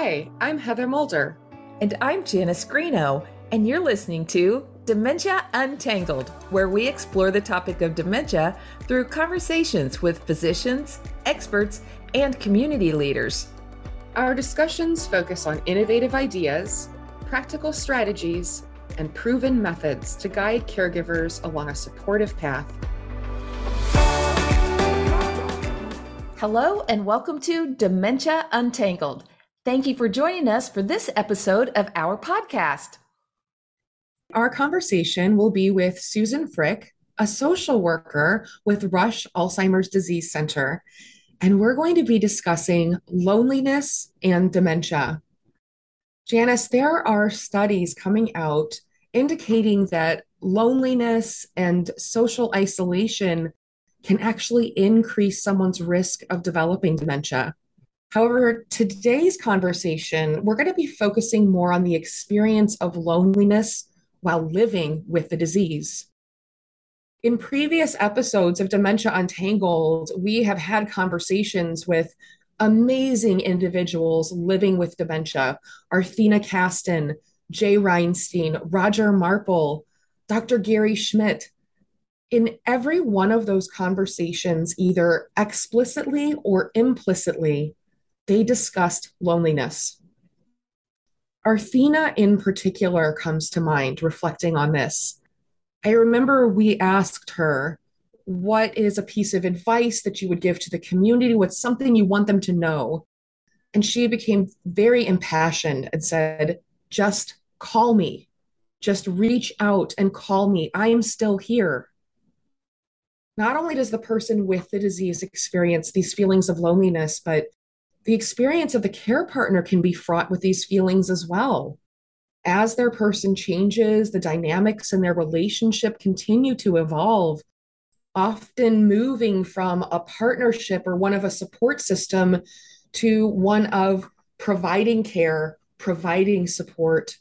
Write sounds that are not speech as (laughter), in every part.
Hi, I'm Heather Mulder. And I'm Janice Greeno, and you're listening to Dementia Untangled, where we explore the topic of dementia through conversations with physicians, experts, and community leaders. Our discussions focus on innovative ideas, practical strategies, and proven methods to guide caregivers along a supportive path. Hello, and welcome to Dementia Untangled. Thank you for joining us for this episode of our podcast. Our conversation will be with Susan Frick, a social worker with Rush Alzheimer's Disease Center, and we're going to be discussing loneliness and dementia. Janice, there are studies coming out indicating that loneliness and social isolation can actually increase someone's risk of developing dementia. However, today's conversation, we're going to be focusing more on the experience of loneliness while living with the disease. In previous episodes of Dementia Untangled, we have had conversations with amazing individuals living with dementia Arthena Caston, Jay Reinstein, Roger Marple, Dr. Gary Schmidt. In every one of those conversations, either explicitly or implicitly, they discussed loneliness. Arthena, in particular, comes to mind reflecting on this. I remember we asked her, What is a piece of advice that you would give to the community? What's something you want them to know? And she became very impassioned and said, Just call me. Just reach out and call me. I am still here. Not only does the person with the disease experience these feelings of loneliness, but the experience of the care partner can be fraught with these feelings as well. As their person changes, the dynamics in their relationship continue to evolve, often moving from a partnership or one of a support system to one of providing care, providing support.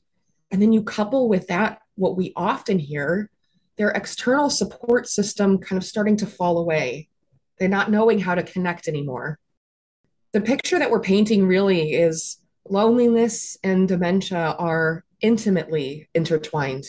And then you couple with that what we often hear their external support system kind of starting to fall away. They're not knowing how to connect anymore the picture that we're painting really is loneliness and dementia are intimately intertwined.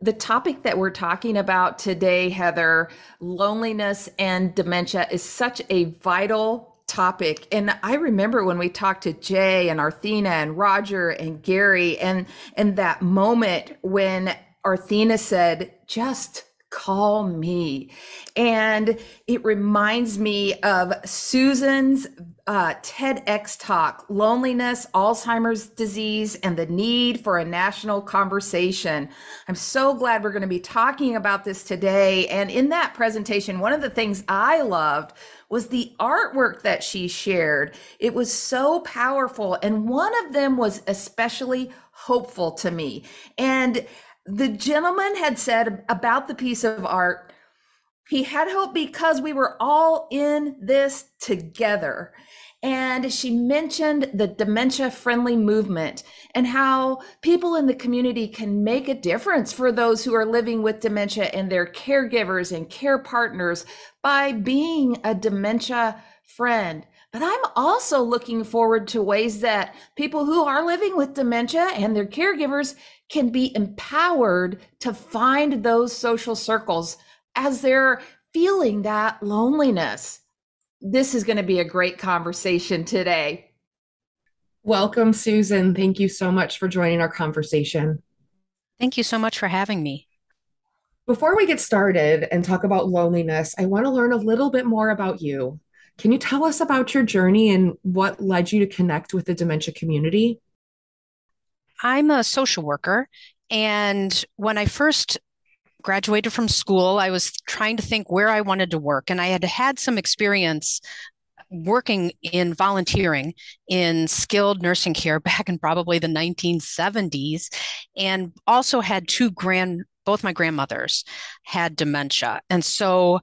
The topic that we're talking about today, Heather, loneliness and dementia, is such a vital topic. And I remember when we talked to Jay and Arthena and Roger and Gary, and and that moment when Arthena said, just call me. And it reminds me of Susan's uh, TEDx talk, Loneliness, Alzheimer's Disease, and the Need for a National Conversation. I'm so glad we're going to be talking about this today. And in that presentation, one of the things I loved was the artwork that she shared. It was so powerful. And one of them was especially hopeful to me. And the gentleman had said about the piece of art, he had hope because we were all in this together. And she mentioned the dementia friendly movement and how people in the community can make a difference for those who are living with dementia and their caregivers and care partners by being a dementia friend. But I'm also looking forward to ways that people who are living with dementia and their caregivers can be empowered to find those social circles as they're feeling that loneliness. This is going to be a great conversation today. Welcome, Susan. Thank you so much for joining our conversation. Thank you so much for having me. Before we get started and talk about loneliness, I want to learn a little bit more about you. Can you tell us about your journey and what led you to connect with the dementia community? I'm a social worker. And when I first graduated from school, I was trying to think where I wanted to work. And I had had some experience working in volunteering in skilled nursing care (laughs) back in probably the 1970s, and also had two grand, both my grandmothers had dementia. And so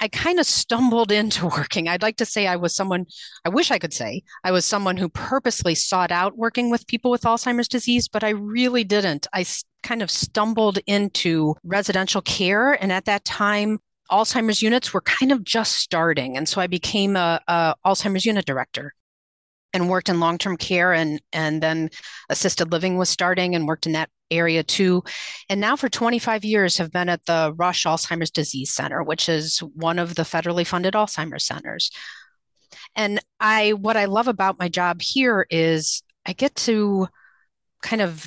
I kind of stumbled into (laughs) working. I'd like to say I was someone, I wish I could say I was someone who purposely sought out working with people with Alzheimer's disease, but I really didn't. I kind of stumbled into residential care. And at that time, Alzheimer's units were kind of just starting. And so I became a, a Alzheimer's unit director. And worked in long-term care and and then assisted living was starting and worked in that area too. And now for 25 years have been at the rush alzheimer's disease center which is one of the federally funded alzheimer's centers. And i what i love about my job here is i get to kind of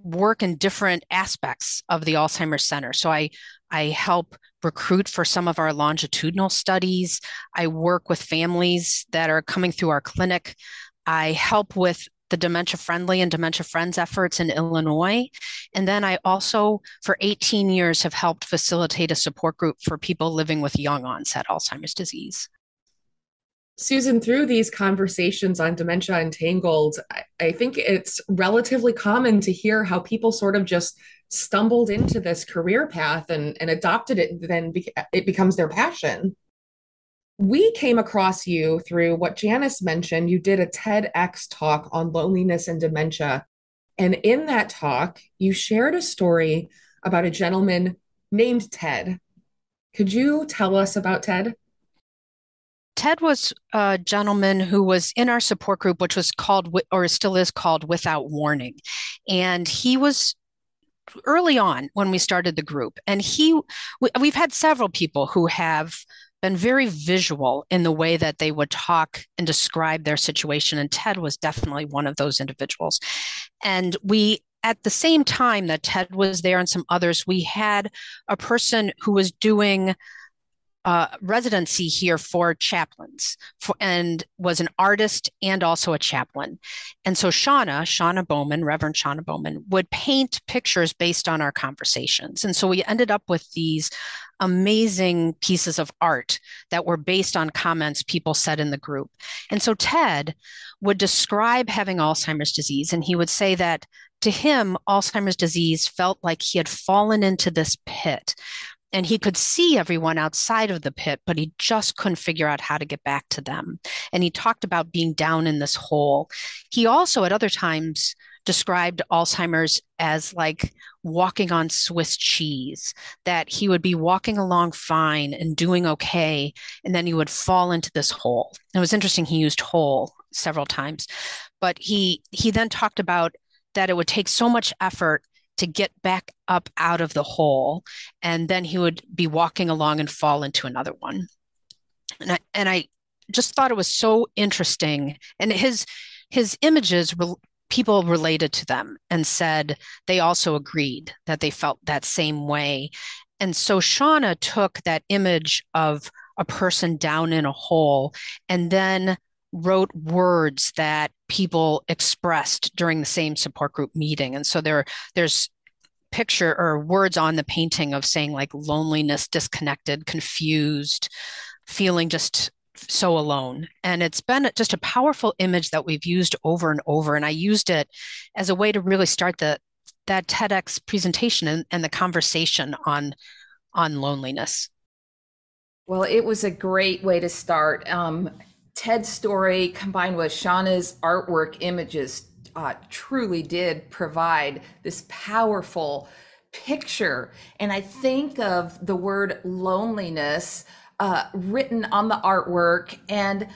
work in different aspects of the alzheimer's center. So i I help recruit for some of our longitudinal studies. I work with families that are coming through our clinic. I help with the Dementia Friendly and Dementia Friends efforts in Illinois. And then I also, for 18 years, have helped facilitate a support group for people living with young onset Alzheimer's disease. Susan, through these conversations on Dementia Untangled, I, I think it's relatively common to hear how people sort of just stumbled into this career path and, and adopted it, then be- it becomes their passion. We came across you through what Janice mentioned. You did a TEDx talk on loneliness and dementia. And in that talk, you shared a story about a gentleman named Ted. Could you tell us about Ted? Ted was a gentleman who was in our support group, which was called, or still is called, Without Warning. And he was early on when we started the group. And he, we've had several people who have been very visual in the way that they would talk and describe their situation. And Ted was definitely one of those individuals. And we, at the same time that Ted was there and some others, we had a person who was doing uh, residency here for chaplains for, and was an artist and also a chaplain. And so Shauna, Shauna Bowman, Reverend Shauna Bowman, would paint pictures based on our conversations. And so we ended up with these amazing pieces of art that were based on comments people said in the group. And so Ted would describe having Alzheimer's disease, and he would say that to him, Alzheimer's disease felt like he had fallen into this pit and he could see everyone outside of the pit, but he just couldn't figure out how to get back to them. And he talked about being down in this hole. He also, at other times, described Alzheimer's as like walking on Swiss cheese, that he would be walking along fine and doing okay, and then he would fall into this hole. It was interesting, he used hole several times, but he he then talked about that it would take so much effort to get back up out of the hole and then he would be walking along and fall into another one. And i and i just thought it was so interesting and his his images people related to them and said they also agreed that they felt that same way. And so shauna took that image of a person down in a hole and then wrote words that people expressed during the same support group meeting. And so there there's picture or words on the painting of saying like loneliness disconnected confused feeling just so alone. And it's been just a powerful image that we've used over and over. And i used it as a way to really start the that tedx presentation and, and the conversation on on loneliness. Well it was a great way to start. Um, Ted's story combined with Shauna's artwork images uh, truly did provide this powerful picture. And I think of the word loneliness uh, written on the artwork. And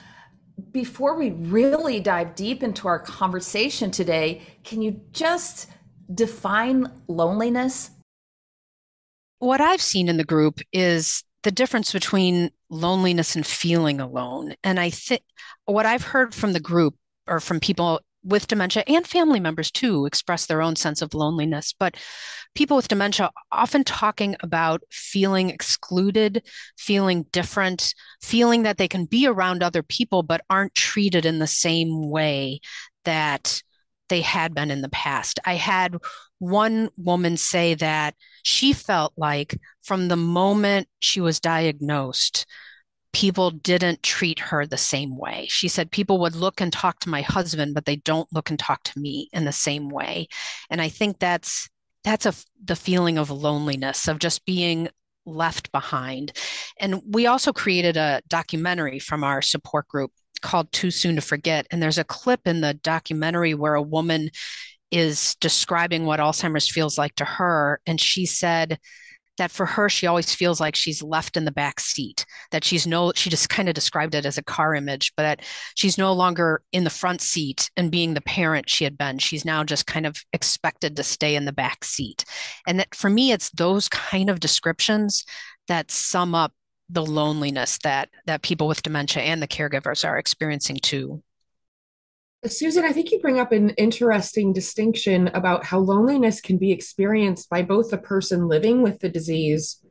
before we really dive deep into our conversation today, can you just define loneliness? What I've seen in the group is the difference between loneliness and feeling alone. And I think what I've heard from the group or from people with dementia and family members too express their own sense of loneliness. But people with dementia often talking about feeling excluded, feeling different, feeling that they can be around other people but aren't treated in the same way that they had been in the past. I had one woman say that she felt like from the moment she was diagnosed, people didn't treat her the same way. She said people would look and talk to my husband, but they don't look and talk to me in the same way. And I think that's that's a the feeling of loneliness of just being left behind. And we also created a documentary from our support group called Too Soon to Forget. And there's a clip in the documentary where a woman is describing what Alzheimer's feels like to her. And she said that for her she always feels like she's left in the back seat that she's no she just kind of described it as a car image but that she's no longer in the front seat and being the parent she had been she's now just kind of expected to stay in the back seat and that for me it's those kind of descriptions that sum up the loneliness that that people with dementia and the caregivers are experiencing too Susan, I think you bring up an interesting distinction about how loneliness can be experienced by both the person living with the disease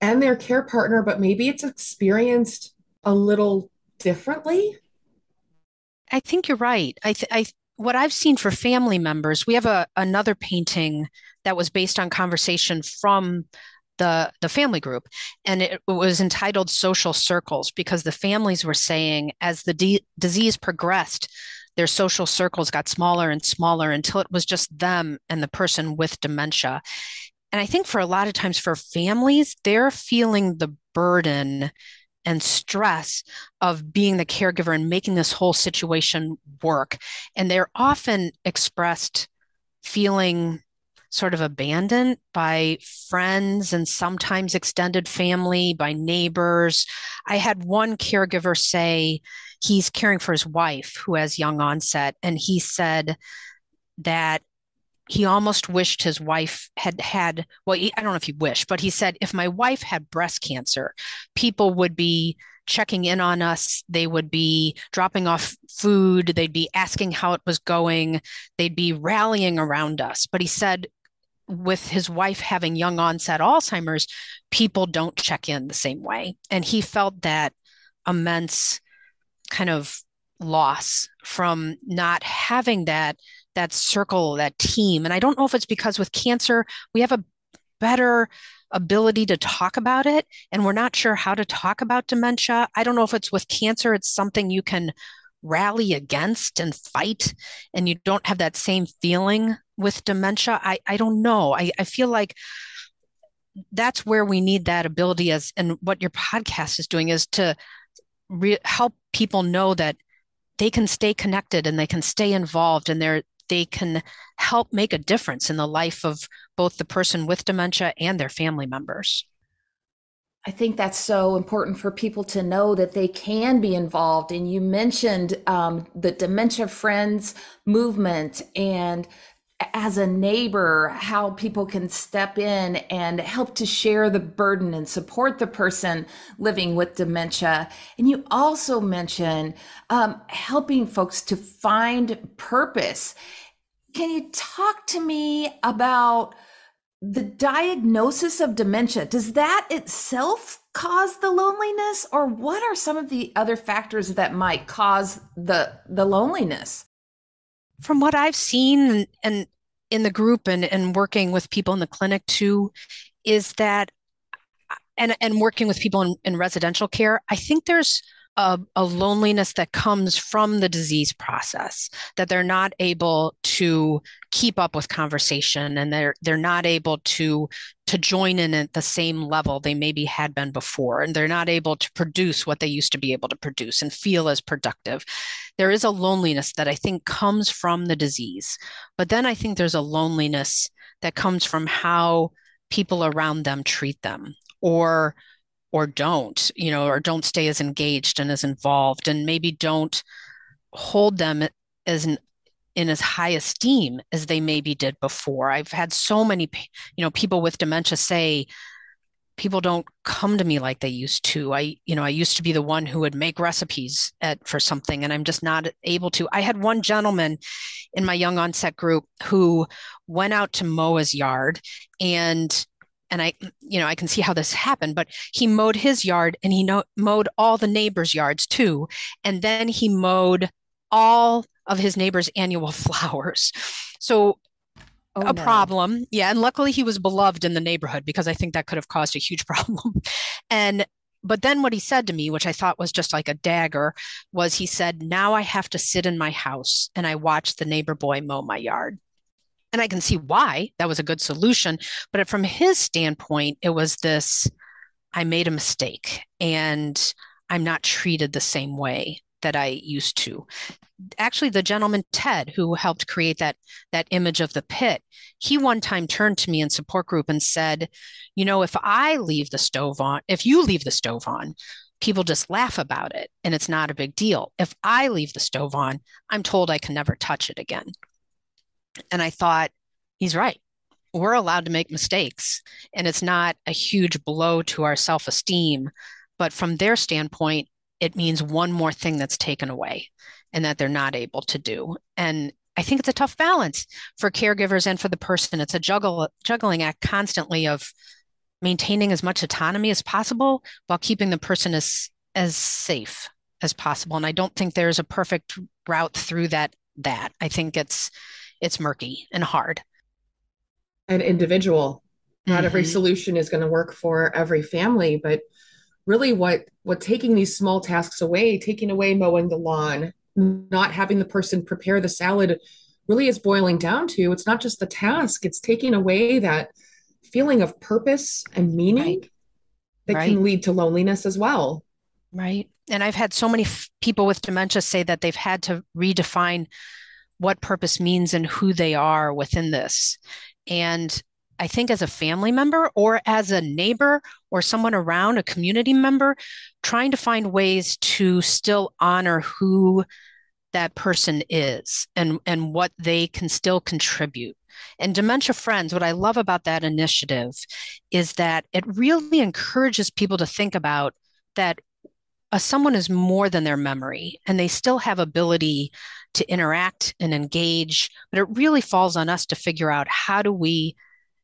and their care partner, but maybe it's experienced a little differently. I think you're right. I, th- I what I've seen for family members, we have a another painting that was based on conversation from the the family group and it was entitled social circles because the families were saying as the disease progressed their social circles got smaller and smaller until it was just them and the person with dementia. And I think for a lot of times for families, they're feeling the burden and stress of being the caregiver and making this whole situation work. And they're often expressed feeling sort of abandoned by friends and sometimes extended family, by neighbors. I had one caregiver say, he's caring for his wife who has young onset. And he said that he almost wished his wife had had, well, I don't know if he wished, but he said, if my wife had breast cancer, people would be checking in on us. They would be dropping off food. They'd be asking how it was going. They'd be rallying around us. But he said, with his wife having young onset Alzheimer's, people don't check in the same way. And he felt that immense kind of loss from not having that that circle that team and i don't know if it's because with cancer we have a better ability to talk about it and we're not sure how to talk about dementia i don't know if it's with cancer it's something you can rally against and fight and you don't have that same feeling with dementia i, I don't know I, I feel like that's where we need that ability as and what your podcast is doing is to re- help people know that they can stay connected and they can stay involved and they're they can help make a difference in the life of both the person with dementia and their family members. I think that's so important for people to know that they can be involved. And you mentioned um, the Dementia Friends movement and as a neighbor, how people can step in and help to share the burden and support the person living with dementia. And you also mentioned um, helping folks to find purpose. Can you talk to me about the diagnosis of dementia? Does that itself cause the loneliness, or what are some of the other factors that might cause the the loneliness? From what I've seen and, and in the group and, and working with people in the clinic too, is that and and working with people in, in residential care, I think there's a, a, loneliness that comes from the disease process that they're not able to keep up with conversation and they're they're not able to to join in at the same level they maybe had been before and they're not able to produce what they used to be able to produce and feel as productive. There is a loneliness that i think comes from the disease but then i think there's a loneliness that comes from how people around them treat them or or don't, you know, or don't stay as engaged and as involved, and maybe don't hold them as an in as high esteem as they maybe did before. I've had so many, you know, people with dementia say, people don't come to me like they used to. I, you know, I used to be the one who would make recipes at for something, and I'm just not able to. I had one gentleman in my young onset group who went out to mow his yard and and I, you know, I can see how this happened, but he mowed his yard and he no- mowed all the neighbors' yards too. And then he mowed all of his neighbors' annual (laughs) flowers. So Oh, a no. problem. Yeah. And luckily he was beloved in the neighborhood because I think that could have caused a huge (laughs) problem. and, but then what he said to me, which I thought was just like a dagger, was he said, Now I have to sit in my house and I watch the neighbor boy mow my yard. And I can see why that was a good solution. But from his standpoint, it was this I made a mistake and I'm not treated the same way that I used to. Actually, the gentleman Ted, who helped create that that image of the pit, he one time turned to me in support group and said, "You know, if I leave the stove on, if you leave the stove on, people just laugh about it and it's not a big deal. If I leave the stove on, I'm told I can never touch it again." And I thought, he's right. We're allowed to make mistakes, and it's not a huge blow to our self esteem. But from their standpoint, it means one more thing that's taken away and that they're not able to do. And I think it's a tough balance for caregivers and for the person. It's a juggle, juggling act constantly of maintaining as much autonomy as possible while keeping the person as as safe as possible. And I don't think there's a perfect route through that. That I think it's it's murky and hard. And individual. Not mm-hmm. every solution is going to work for every family, but really what what taking these small tasks away, taking away mowing the lawn, not having the person prepare the salad really is boiling down to it's not just the task, it's taking away that feeling of purpose and meaning right. that right. can lead to loneliness as well. Right. And I've had so many f- people with dementia say that they've had to redefine what purpose means and who they are within this. And I think as a family member or as a neighbor or someone around, a community member, trying to find ways to still honor who that person is and, and what they can still contribute. And Dementia Friends, what I love about that initiative is that it really encourages people to think about that uh, someone is more than their memory and they still have ability to interact and engage but it really falls on us to figure out how do we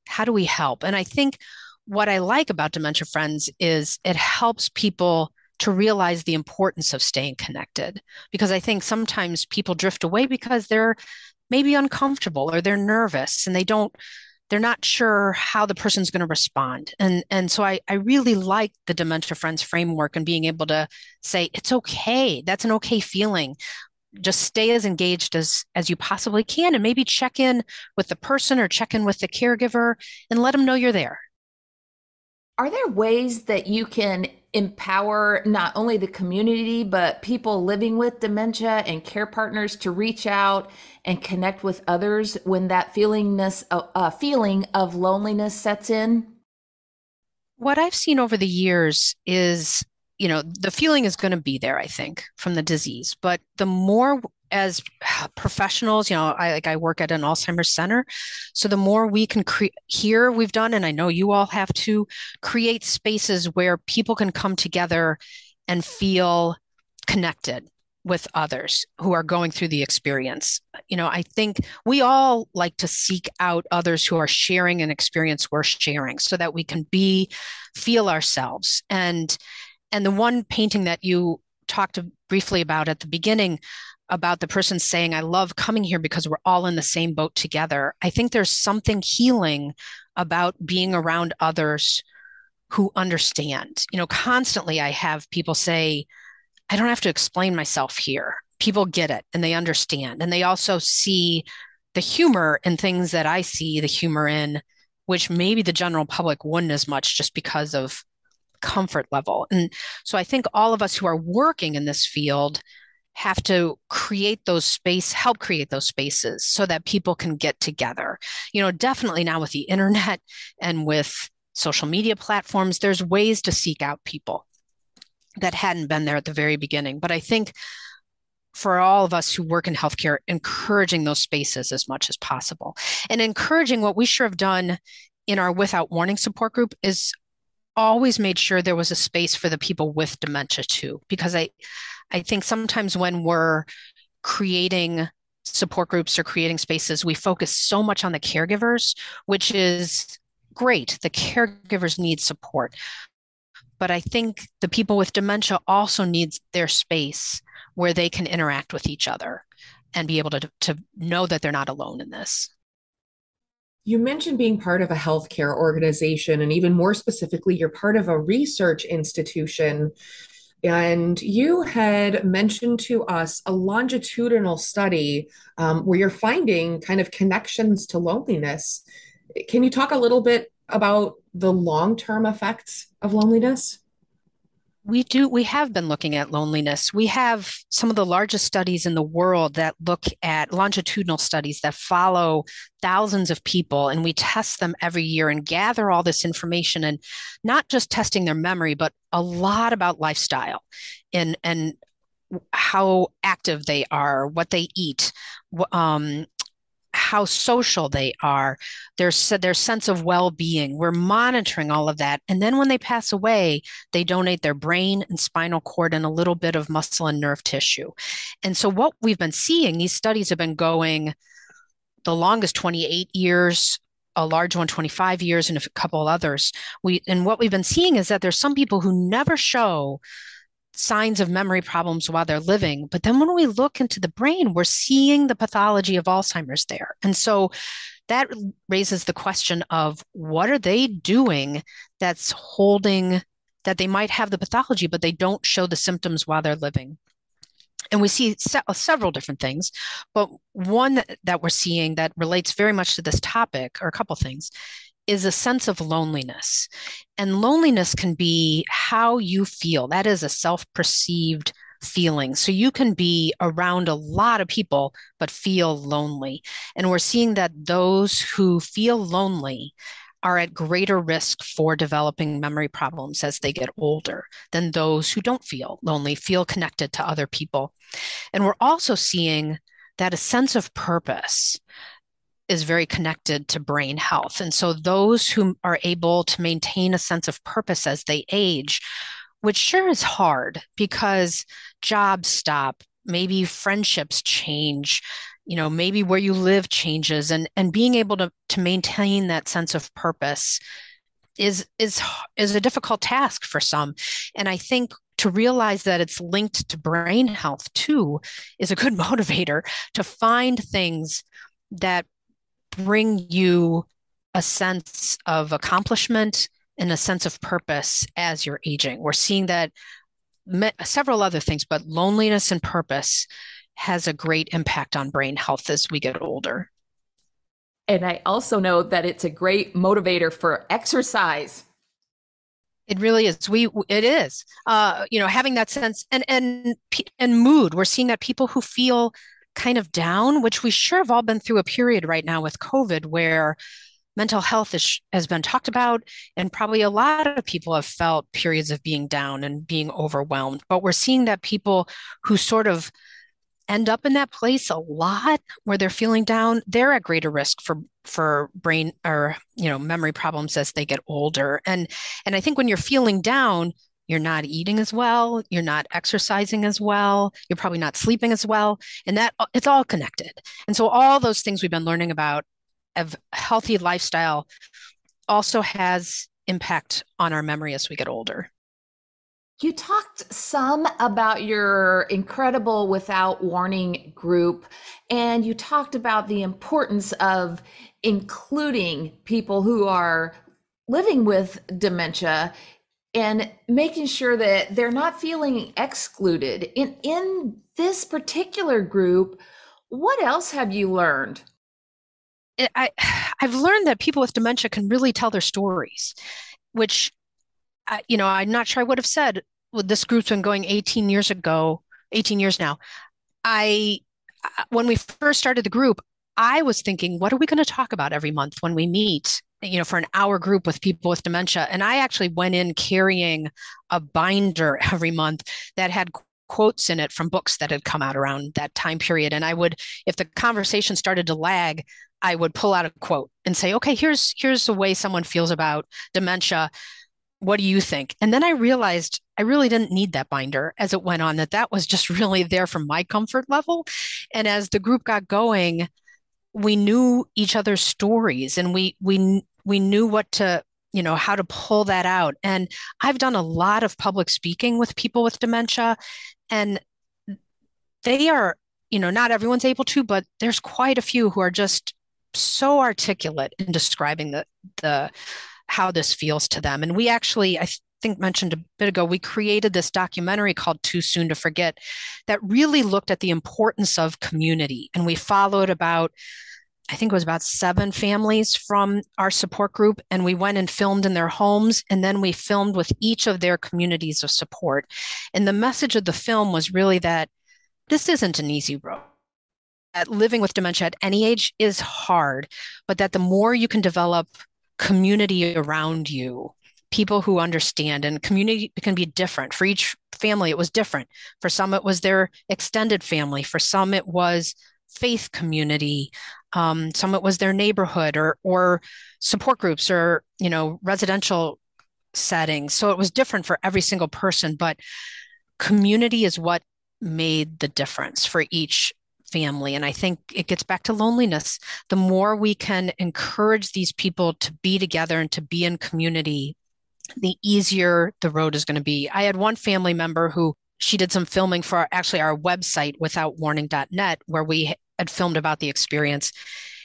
how do we help? And i think what i like about dementia friends is it helps people to realize the importance of staying connected because i think sometimes people drift away because they're maybe uncomfortable or they're nervous and they don't they're not sure how the person's going to respond. And and so I, I really like the dementia friends framework and being able to say it's okay. That's an okay feeling just stay as engaged as as you possibly can and maybe check in with the person or check in with the caregiver and let them know you're there. Are there ways that you can empower not only the community but people living with dementia and care partners to reach out and connect with others when that feelingness uh, uh feeling of loneliness sets in? What i've seen over the years is you know the feeling is going to be there i think from the disease but the more as (sighs) professionals you know i like i work at an alzheimer's center so the more we can create here we've done and i know you all have to create spaces where people can come together and feel connected with others who are going through the experience. You know, I think we all like to seek out others who are sharing an experience we're sharing so that we can be feel ourselves and and the one painting that you talked briefly about at the beginning about the person saying, I love coming here because we're all in the same boat together. I think there's something healing about being around others who understand. You know, constantly I have people say, I don't have to explain myself here. People get it and they understand. And they also see the humor in things that I see the humor in, which maybe the general public wouldn't as much just because of comfort level. And so I think all of us who are working in this field have to create those space help create those spaces so that people can get together. You know definitely now with the internet and with social media platforms there's ways to seek out people that hadn't been there at the very beginning. But i think for all of us who work in healthcare encouraging those spaces as much as possible. And encouraging what we sure have done in our without warning support group is always made sure there was a space for the people with dementia too because i i think sometimes when we're creating support groups or creating spaces we focus so much on the caregivers which is great. The caregivers need support. But i think the people with dementia also needs their space where they can interact with each other and be able to, to know that they're not alone in this you mentioned being part of a healthcare organization, and even more specifically, you're part of a research institution. And you had mentioned to us a longitudinal study um, where you're finding kind of connections to loneliness. Can you talk a little bit about the long term effects of loneliness? We do, we have been looking at loneliness. We have some of the largest studies in the world that look at longitudinal studies that follow thousands of people, and we test them every year and gather all this information and not just testing their memory, but a lot about lifestyle and, and how active they are, what they eat, um, how social they are, their, their sense of well being. We're monitoring all of that. And then when they pass away, they donate their brain and spinal cord and a little bit of muscle and nerve tissue. And so, what we've been seeing, these studies have been going the longest 28 years a large one 25 years and a couple others we and what we've been seeing is that there's some people who never show signs of memory problems while they're living. But then when we look into the brain, we're seeing the pathology of Alzheimer's there. And so that raises the question of what are they doing that's holding that they might have the pathology, but they don't show the symptoms while they're living. And we see se- several different things, but one that we're seeing that relates very much to this topic, or a couple things, is a sense of loneliness. And loneliness can be how you feel. That is a self perceived feeling. So you can be around a lot of people, but feel lonely. And we're seeing that those who feel lonely are at greater risk for developing memory problems as they get older than those who don't feel lonely, feel connected to other people. And we're also seeing that a sense of purpose is very connected to brain health. And so those who are able to maintain a sense of purpose as they age, which sure is hard because jobs stop, maybe friendships change, you know, maybe where you live changes and and being able to to maintain that sense of purpose is is is a difficult task for some. And I think to realize that it's linked to brain health too is a good (laughs) motivator to find things that bring you a sense of accomplishment and a sense of purpose as you're aging. We're seeing that several other things, but loneliness and purpose has a great impact on brain health as we get older. And I also know that it's a great motivator for exercise. It really is. We it is. Uh, you know, having that sense and and and mood. We're seeing that people who feel kind of down, which we sure have all been through a period right now with COVID where mental health is, has been talked about, and probably a lot of people have felt periods of being down and being overwhelmed. But we're seeing that people who sort of end up in that place a lot where they're feeling down they're at greater risk for for brain or you know memory problems as they get older and and i think when you're feeling down you're not eating as well, you're not exercising as well, you're probably not sleeping as well, and that uh, it's all connected. And so all those things we've been learning about of healthy lifestyle also has impact on our memory as we get older. You talked some about your incredible without warning group, and you talked about the importance of including people who are living with dementia and making sure that they're not feeling excluded in in this particular group what else have you learned eh, I, I've learned that people with dementia can really tell their stories, which, I, you know, I'm not sure I would have said. Well, this group's been going 18 years ago, 18 years now. I, uh, when we first started the group, I was thinking, what are we going to talk about every month when we meet? You know, for an hour group with people with dementia. And I actually went in carrying a binder (laughs) every month that had quotes in it from books that had come out around that time period. And I would, if the conversation started to lag, I would pull out a quote and say, okay, here's here's the way someone feels about dementia. What do you think? And then I realized I really didn't need that binder as it went on, that that was just (laughs) really there for my comfort level. And as the group got going, we knew each other's stories and we we we knew what to you know how to pull that out. And i've done a lot of public speaking with people with dementia and they are you know not everyone's able to but there's quite a few who are just so articulate in describing the the how this feels to them. And we actually i think mentioned a bit ago we created this documentary called too soon to forget that really looked at the importance of community. And we followed about I think it was about seven families from our support group, and we went and filmed in their homes, and then we filmed with each of their communities of support. And the message of the film was really that this isn't an easy road. That living with dementia at any age is hard, but that the more you can develop community around you, people who understand, and community can be different. For each family, it was different. For some, it was their extended family. For some, it was faith community. Um, some it was their neighborhood or or support groups or you know residential settings. So it was different for every single person, but community is what made the difference for each family. And I think it gets back to loneliness. The more we can encourage these people to be together and to be in community, the easier the road is going to be. I had one family member who she did some filming for our, actually our website withoutwarning.net where we had filmed about the experience.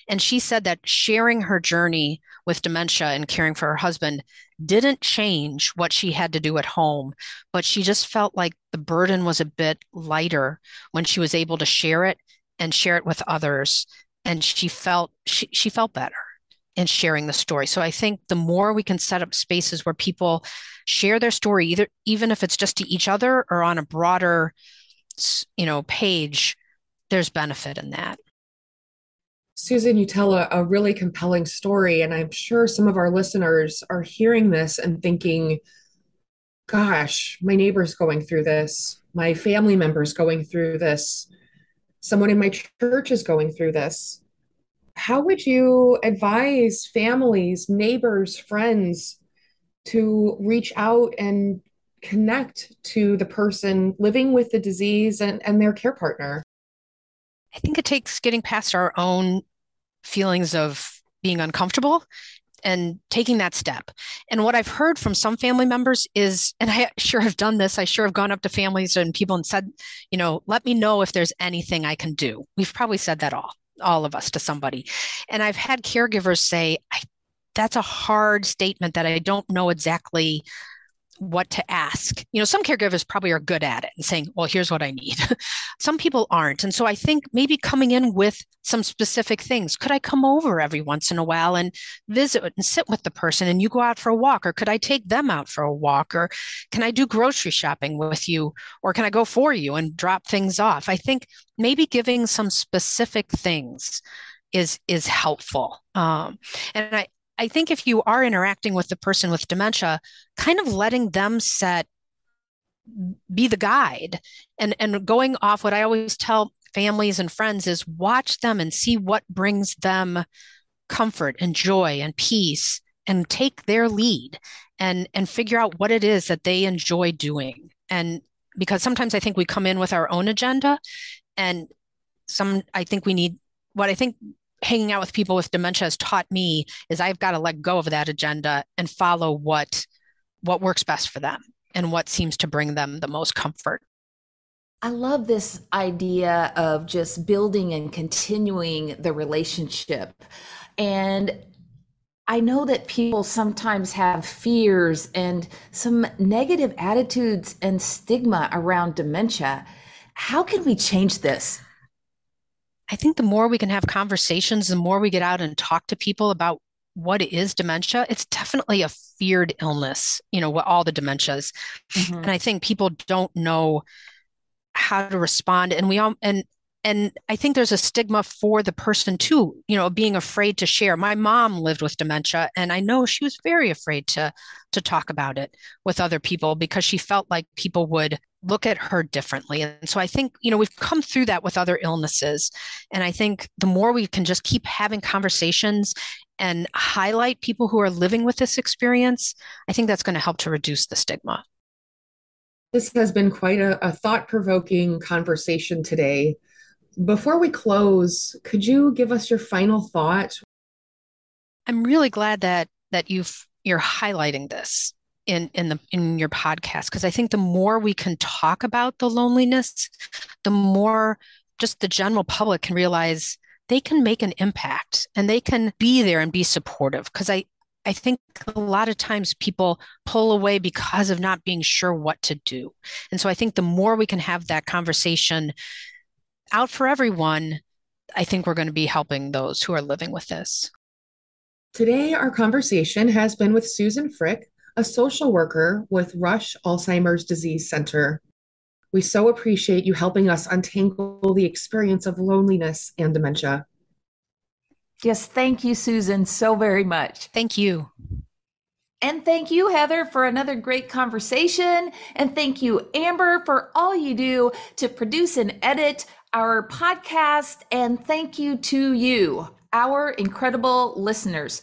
And she said that sharing her journey with dementia and caring for her husband didn't change what she had to do at home but she just felt like the burden was a bit lighter when she was able to share it and share it with others. And she felt she, she felt better in sharing the story. So i think the more we can set up spaces where people share their story either even if it's just to each other or on a broader you know page there's benefit in that Susan, you tell a, a, really compelling story, and I'm sure some of our listeners are hearing this and thinking, gosh, my neighbor's going through this, my family member's going through this, someone in my church is going through this. How would you advise families, neighbors, friends to reach out and connect to the person living with the disease and, and their care partner? I think it takes getting past our own feelings of being uncomfortable and taking that step. And what I've heard from some family members is, and I sure have done this, I sure have gone up to families and people and said, you know, let me know if there's anything I can do. We've probably said that all, all of us to somebody. And I've had caregivers say, that's a hard statement that I don't know exactly what to ask. You know, some caregivers probably are good at it and saying, well, here's what I need. (laughs) some people aren't. And so I think maybe coming in with some specific things. Could I come over every once in a while and visit and sit with the person and you go out for a walk? Or could I take them out for a walk? Or can I do grocery shopping with you? Or can I go for you and drop things off? I think maybe giving some specific things is is helpful. Um, and I, I think if you are interacting with the person with dementia, kind of letting them set be the guide and and going off what I always tell families and friends is watch them and see what brings them comfort and joy and peace and take their lead and and figure out what it is that they enjoy doing. And because sometimes I think we come in with our own agenda and some I think we need what I think hanging out with people with dementia has taught me is I've got to let go of that agenda and follow what what works best for them and what seems to bring them the most comfort. I love this idea of just building and continuing the relationship. And I know that people sometimes have fears and some negative attitudes and stigma around dementia. How can we change this? I think the more we can have conversations, the more we get out and talk to people about what is dementia, it's definitely a feared illness, you know, what all the dementias. Mm-hmm. And I think people don't know how to respond. And we all, and, and I think there's a stigma for the person too, you know, being afraid to share. My mom lived with dementia and I know she was very afraid to to talk about it with other people because she felt like people would look at her differently. And so I think, you know, we've come through that with other illnesses. And I think the more we can just keep having conversations and highlight people who are living with this experience, I think that's going to help to reduce the stigma. This has been quite a, a thought provoking conversation today. Before we close, could you give us your final thought? I'm really glad that that you've you're highlighting this in in the in your podcast because I think the more we can talk about the loneliness, the more just the general public can realize they can make an impact and they can be there and be supportive because I I think a lot of times people pull away because of not being sure what to do. And so I think the more we can have that conversation out for everyone, I think we're going to be helping those who are living with this. Today, our conversation has been with Susan Frick, a social worker with Rush Alzheimer's Disease Center. We so appreciate you helping us untangle the experience of loneliness and dementia. Yes, thank you, Susan, so very much. Thank you. And thank you, Heather, for another great conversation. And thank you, Amber, for all you do to produce and edit our podcast. And thank you to you, our incredible listeners.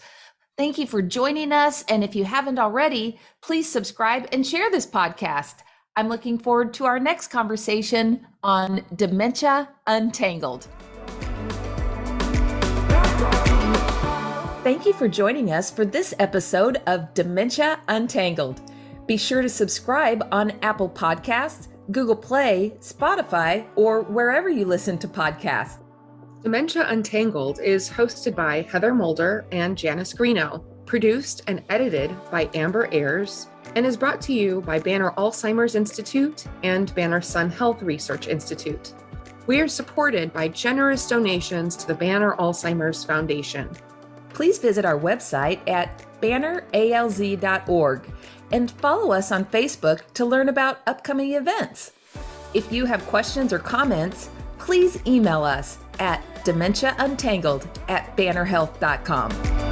Thank you for joining us. And if you haven't already, please subscribe and share this podcast. I'm looking forward to our next conversation on Dementia Untangled. Thank you for joining us for this episode of Dementia Untangled. Be sure to subscribe on Apple Podcasts, Google Play, Spotify, or wherever you listen to podcasts. Dementia Untangled is hosted by Heather Mulder and Janice Greeno, produced and edited by Amber Ayers, and is brought to you by Banner Alzheimer's Institute and Banner Sun Health Research Institute. We are supported by generous donations to the Banner Alzheimer's Foundation. Please visit our website at banneralz.org and follow us on Facebook to learn about upcoming events. If you have questions or comments, please email us at dementiauntangled at bannerhealth.com.